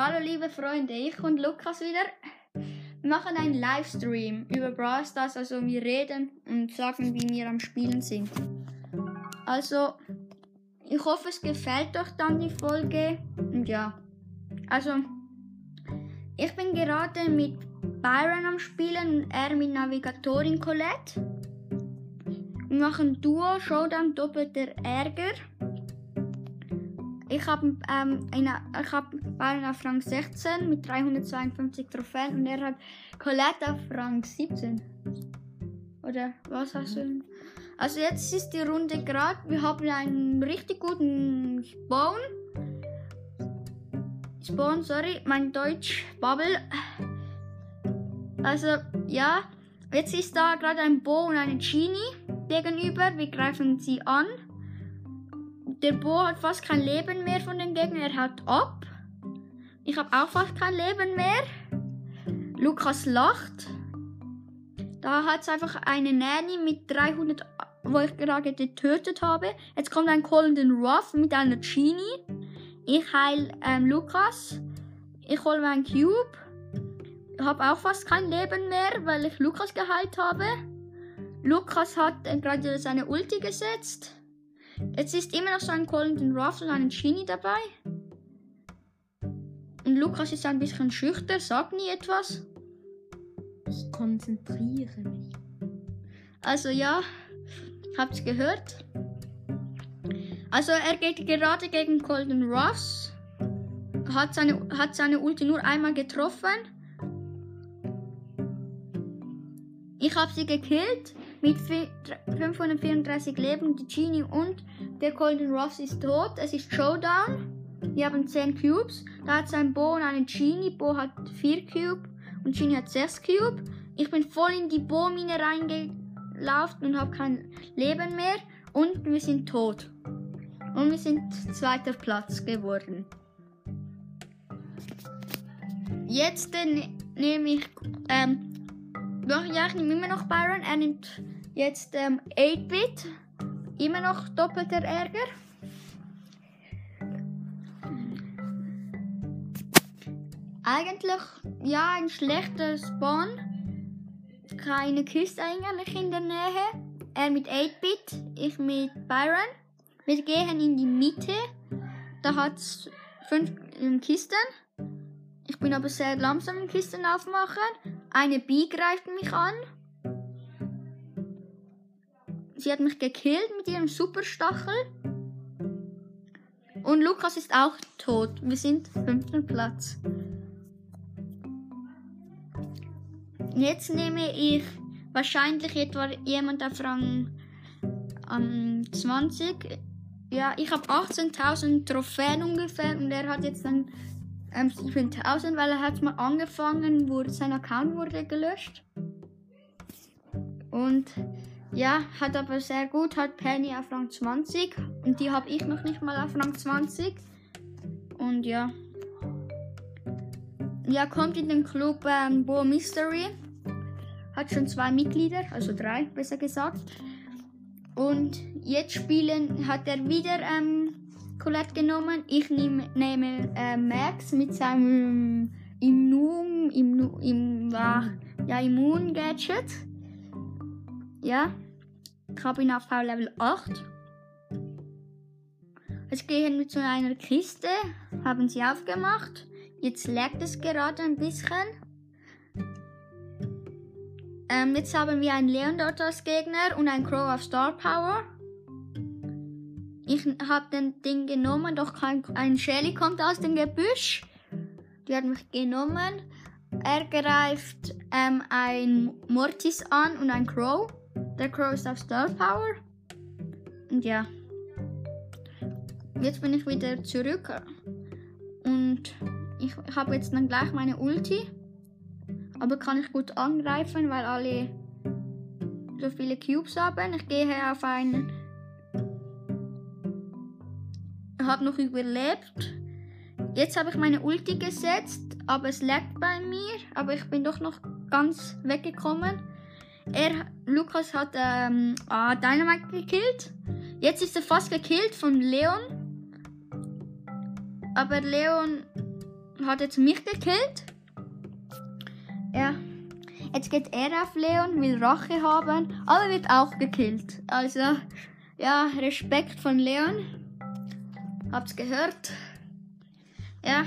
Hallo liebe Freunde, ich und Lukas wieder. Wir machen einen Livestream über Brawl Stars, also wir reden und sagen, wie wir am Spielen sind. Also, ich hoffe, es gefällt euch dann die Folge. Und ja, also, ich bin gerade mit Byron am Spielen und er mit Navigatorin Colette. Wir machen Duo, Showdown, doppelter Ärger. Ich habe ähm, hab Byron auf Rang 16 mit 352 Trophäen und er hat Colette auf Rang 17. Oder was hast du? Also jetzt ist die Runde gerade. Wir haben einen richtig guten Spawn. Spawn, sorry, mein Deutsch Bubble. Also ja, jetzt ist da gerade ein Bo und eine Genie gegenüber. Wir greifen sie an. Der Bo hat fast kein Leben mehr von den Gegnern. Er hat ab. Ich habe auch fast kein Leben mehr. Lukas lacht. Da hat es einfach eine Nanny mit 300, wo ich gerade getötet habe. Jetzt kommt ein Golden Ruff mit einer Genie. Ich heil ähm, Lukas. Ich hole meinen Cube. Habe auch fast kein Leben mehr, weil ich Lukas geheilt habe. Lukas hat äh, gerade seine Ulti gesetzt. Jetzt ist immer noch so ein Golden Ruff und ein Genie dabei. Und Lukas ist ein bisschen schüchtern, sagt nie etwas. Ich konzentriere mich. Also ja, habt's gehört. Also er geht gerade gegen Golden Ruffs. Hat seine, hat seine Ulti nur einmal getroffen. Ich habe sie gekillt mit 534 Leben. Die Genie und der Golden Ruffs ist tot. Es ist Showdown. Wir haben 10 Cubes. Da hat sein Bo und eine Genie. Bo hat 4 Cube und Genie hat 6 Cube. Ich bin voll in die Bo-Mine reingelaufen und habe kein Leben mehr. Und wir sind tot. Und wir sind zweiter Platz geworden. Jetzt äh, nehme ich, ähm, ja, ich nehme immer noch Byron. Er nimmt jetzt ähm, 8-Bit. Immer noch doppelter Ärger. Eigentlich, ja, ein schlechter Spawn. Keine Küste eigentlich in der Nähe. Er mit 8-Bit, ich mit Byron. Wir gehen in die Mitte. Da hat es fünf Kisten. Ich bin aber sehr langsam im Kisten aufmachen. Eine Bee greift mich an. Sie hat mich gekillt mit ihrem Superstachel. Und Lukas ist auch tot. Wir sind fünften Platz. Jetzt nehme ich wahrscheinlich etwa jemand auf Rang ähm, 20. Ja, ich habe 18.000 Trophäen ungefähr und er hat jetzt dann ähm, 7.000, weil er hat mal angefangen, wurde sein Account wurde gelöscht. Und ja, hat aber sehr gut, hat Penny auf Rang 20 und die habe ich noch nicht mal auf Rang 20. Und ja. Ja, kommt in den Club ähm, Bo Mystery. Hat schon zwei Mitglieder, also drei, besser gesagt. Und jetzt spielen, hat er wieder ähm, Colette genommen. Ich nehm, nehme äh, Max mit seinem Immun, Immun, Immun, ja, Immun-Gadget. Ja, ich habe ihn auf V-Level 8. Jetzt gehen wir zu einer Kiste, haben sie aufgemacht. Jetzt laggt es gerade ein bisschen. Ähm, jetzt haben wir einen Leon dort als Gegner und einen Crow auf Star Power. Ich habe den Ding genommen, doch kein, ein Shelly kommt aus dem Gebüsch. Die hat mich genommen. Er greift ähm, ein Mortis an und ein Crow. Der Crow ist auf Star Power. Und ja. Jetzt bin ich wieder zurück. Und ich habe jetzt dann gleich meine Ulti. Aber kann ich gut angreifen, weil alle so viele Cubes haben. Ich gehe auf einen. Habe noch überlebt. Jetzt habe ich meine Ulti gesetzt, aber es lag bei mir. Aber ich bin doch noch ganz weggekommen. Er, Lukas hat ähm, ah, Dynamite gekillt. Jetzt ist er fast gekillt von Leon. Aber Leon hat jetzt mich gekillt. Ja. Jetzt geht er auf Leon, will Rache haben, aber wird auch gekillt. Also, ja, Respekt von Leon. Habt's gehört. Ja,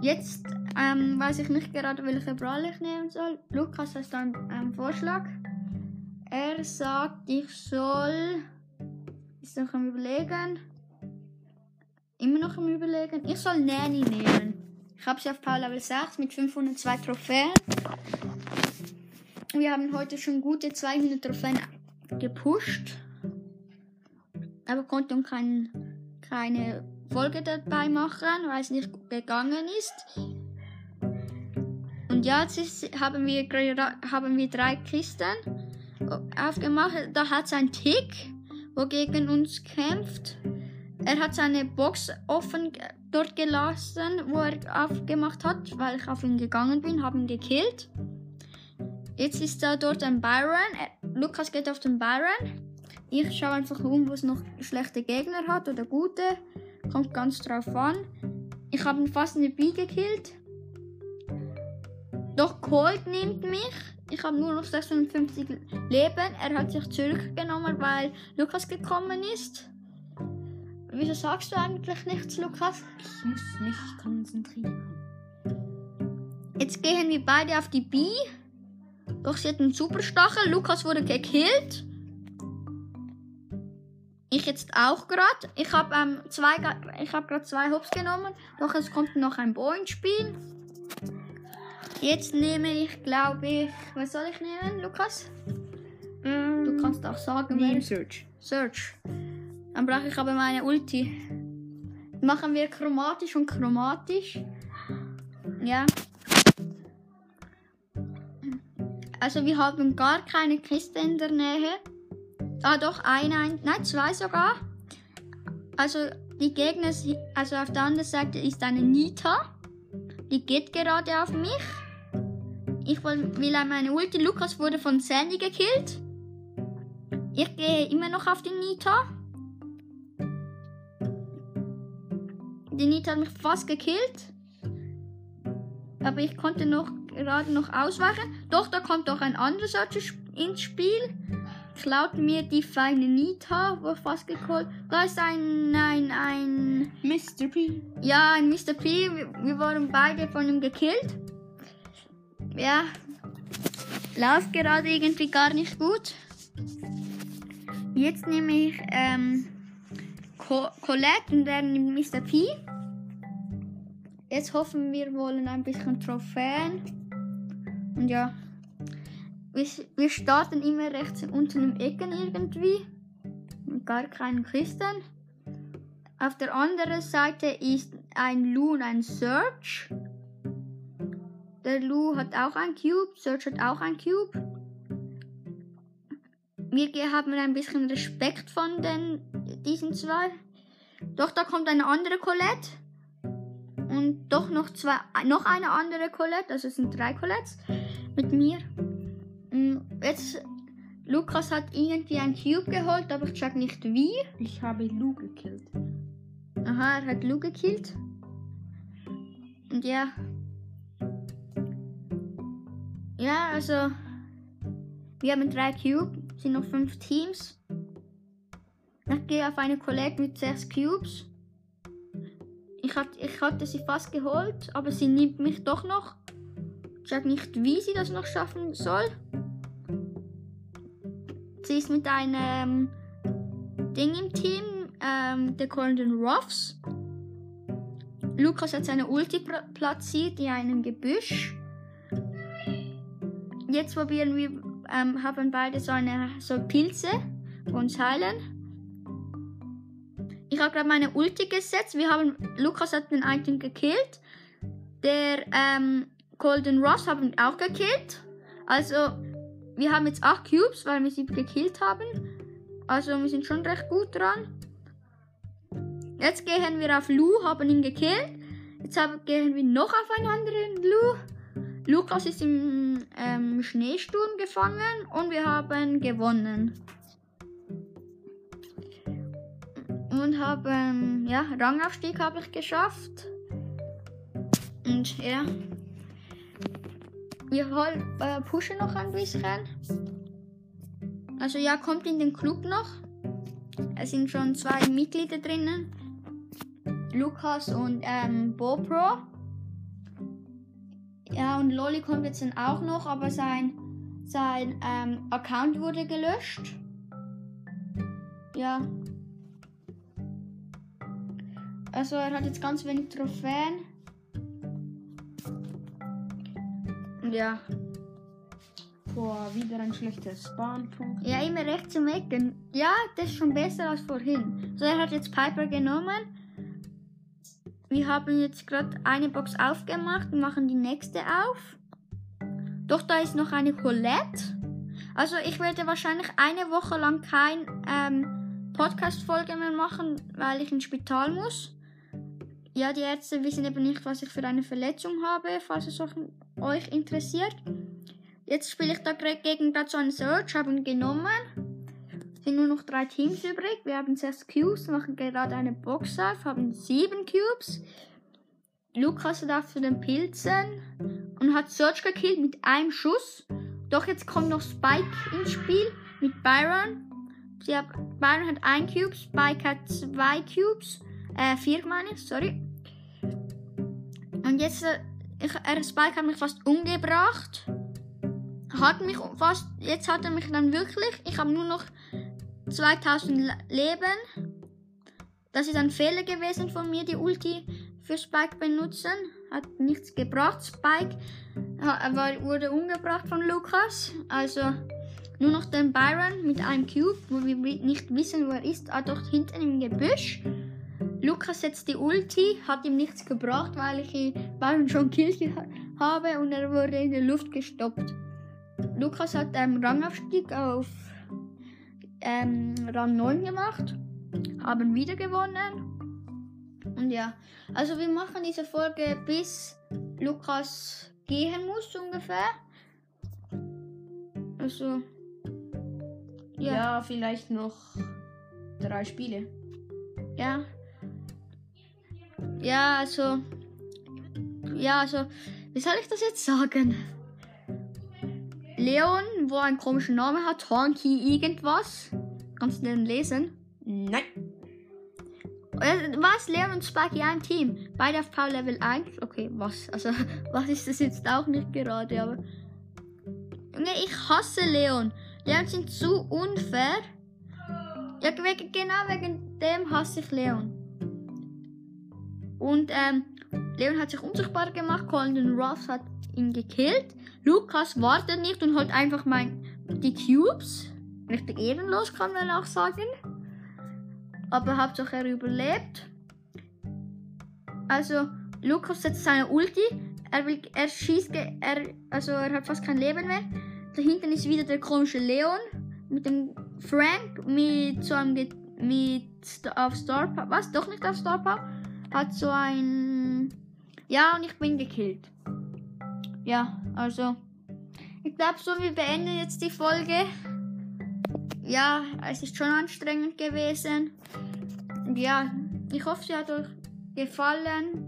jetzt ähm, weiß ich nicht gerade, welche Brawler ich nehmen soll. Lukas hat dann einen Vorschlag. Er sagt, ich soll. Ist noch am Überlegen. Immer noch am Überlegen. Ich soll Nanny nehmen. Ich habe sie auf Power Level 6 mit 502 Trophäen. Wir haben heute schon gute 200 Trophäen gepusht. Aber konnten kein, keine Folge dabei machen, weil es nicht gegangen ist. Und ja, jetzt ist, haben, wir, haben wir drei Kisten aufgemacht. Da hat es einen Tick, wo gegen uns kämpft. Er hat seine Box offen dort gelassen, wo er aufgemacht hat, weil ich auf ihn gegangen bin, habe ihn gekillt. Jetzt ist da dort ein Byron. Er, Lukas geht auf den Byron. Ich schaue einfach um, wo es noch schlechte Gegner hat oder gute. Kommt ganz drauf an. Ich habe ihn fast in der B gekillt. Doch Colt nimmt mich. Ich habe nur noch 56 Leben. Er hat sich zurückgenommen, weil Lukas gekommen ist. Wieso sagst du eigentlich nichts, Lukas? Ich muss mich konzentrieren. Jetzt gehen wir beide auf die B. Doch sie hat einen Superstachel. Lukas wurde gekillt. Ich jetzt auch gerade. Ich habe ähm, zwei, ich habe gerade zwei Hops genommen. Doch es kommt noch ein Bo ins Spiel. Jetzt nehme ich, glaube ich, was soll ich nehmen, Lukas? Du kannst auch sagen, Name Search. Search. Dann brauche ich aber meine Ulti. Machen wir chromatisch und chromatisch. Ja. Also wir haben gar keine Kiste in der Nähe. Ah doch, eine, ein, nein, zwei sogar. Also die Gegner, also auf der anderen Seite ist eine Nita. Die geht gerade auf mich. Ich will, will an meine Ulti. Lukas wurde von Sandy gekillt. Ich gehe immer noch auf die Nita. Die Nita hat mich fast gekillt. Aber ich konnte noch gerade noch ausweichen. Doch, da kommt doch ein anderes Archer ins Spiel. Klaut mir die feine Nita, wo fast geholt. Da ist ein, ein, ein, Mr. P. ja, ein Mr. P. Wir, wir wurden beide von ihm gekillt. Ja, läuft gerade irgendwie gar nicht gut. Jetzt nehme ich ähm, Co Colette und dann Mr. P. Jetzt hoffen wir wollen ein bisschen Trophäen. Und ja, wir, wir starten immer rechts unten im Ecken irgendwie. Mit gar keinen Kisten. Auf der anderen Seite ist ein Lou und ein Search. Der Lou hat auch ein Cube, Search hat auch ein Cube. Wir haben ein bisschen Respekt von den, diesen zwei. Doch da kommt eine andere Colette. Und doch noch zwei, noch eine andere Colette. Also es sind drei Colettes mit mir. Mm, Jetzt, Lukas hat irgendwie ein Cube geholt, aber ich check nicht wie. Ich habe Lou gekillt. Aha, er hat Lou gekillt. Und ja. Ja, also. Wir haben drei Cubes, sind noch fünf Teams. Ich gehe auf eine Collect mit sechs Cubes. Ich, hat, ich hatte sie fast geholt, aber sie nimmt mich doch noch. Ich sag nicht, wie sie das noch schaffen soll. Sie ist mit einem Ding im Team, ähm, der Golden Ruffs. Lukas hat seine Ulti pla- platziert in einem Gebüsch. Jetzt probieren wir, ähm, haben beide so eine so Pilze, die uns heilen. Ich habe gerade meine Ulti gesetzt. Wir haben, Lukas hat den einen gekillt. Der ähm, Golden Ross haben wir auch gekillt. Also, wir haben jetzt 8 Cubes, weil wir sie gekillt haben. Also, wir sind schon recht gut dran. Jetzt gehen wir auf Lou, haben ihn gekillt. Jetzt haben, gehen wir noch auf einen anderen Lou. Lukas ist im ähm, Schneesturm gefangen und wir haben gewonnen. Und haben, ja, Rangaufstieg habe ich geschafft. Und ja. Wir hol, äh, pushen noch ein bisschen. Also ja, kommt in den Club noch. Es sind schon zwei Mitglieder drinnen. Lukas und ähm, BoPro. Ja, und Lolly kommt jetzt dann auch noch, aber sein, sein ähm, Account wurde gelöscht. Ja. Also er hat jetzt ganz wenig Trophäen. Ja, Boah, wieder ein schlechter Spawnpunkt. ja, immer rechts zum Ecken. Ja, das ist schon besser als vorhin. So, er hat jetzt Piper genommen. Wir haben jetzt gerade eine Box aufgemacht und machen die nächste auf. Doch da ist noch eine Colette. Also ich werde wahrscheinlich eine Woche lang kein ähm, Podcast-Folge mehr machen, weil ich ins Spital muss. Ja, die Ärzte wissen eben nicht, was ich für eine Verletzung habe, falls es euch- interessiert. Jetzt spiele ich da gegen einen Search, habe ihn genommen. Es sind nur noch drei Teams übrig. Wir haben sechs Cubes, machen gerade eine Box auf, haben sieben Cubes. Lukas darf zu den Pilzen und hat Search gekillt mit einem Schuss. Doch jetzt kommt noch Spike ins Spiel mit Byron. Byron hat ein Cube, Spike hat zwei Cubes. Äh, vier meine ich, sorry. Und jetzt, äh, ich, er, Spike hat mich fast umgebracht. Hat mich fast, jetzt hat er mich dann wirklich, ich habe nur noch 2000 Le- Leben. Das ist ein Fehler gewesen von mir, die Ulti für Spike benutzen. Hat nichts gebracht. Spike war, wurde umgebracht von Lukas. Also nur noch den Byron mit einem Cube, wo wir wi- nicht wissen, wo er ist. Ah, dort hinten im Gebüsch. Lukas setzt die Ulti, hat ihm nichts gebracht, weil ich ihn schon killt ha- habe und er wurde in der Luft gestoppt. Lukas hat einen Rangaufstieg auf ähm, Rang 9 gemacht, haben wieder gewonnen. Und ja, also wir machen diese Folge bis Lukas gehen muss ungefähr. Also Ja. ja, vielleicht noch drei Spiele. ja. Ja, also ja, also wie soll ich das jetzt sagen? Leon, wo einen komischen Namen hat, Honky irgendwas. Kannst du den lesen? Nein. Was? Leon und Spike ein Team. Beide auf Power Level 1. Okay, was? Also, was ist das jetzt auch nicht gerade, aber. Junge, ich hasse Leon. Leon sind zu unfair. Ja, genau wegen dem hasse ich Leon. Und, ähm, Leon hat sich unsichtbar gemacht, Colin Ross hat ihn gekillt. Lukas wartet nicht und holt einfach mein, die Cubes. Richtig ehrenlos, kann man auch sagen. Aber Hauptsache er überlebt. Also, Lukas setzt seine Ulti. Er will, er schießt, er, also er hat fast kein Leben mehr. Da hinten ist wieder der komische Leon mit dem Frank mit so einem, mit auf Star Power, was? Doch nicht auf Star Power. Hat so ein, ja und ich bin gekillt. Ja, also, ich glaube so, wir beenden jetzt die Folge. Ja, es ist schon anstrengend gewesen. Ja, ich hoffe, sie hat euch gefallen.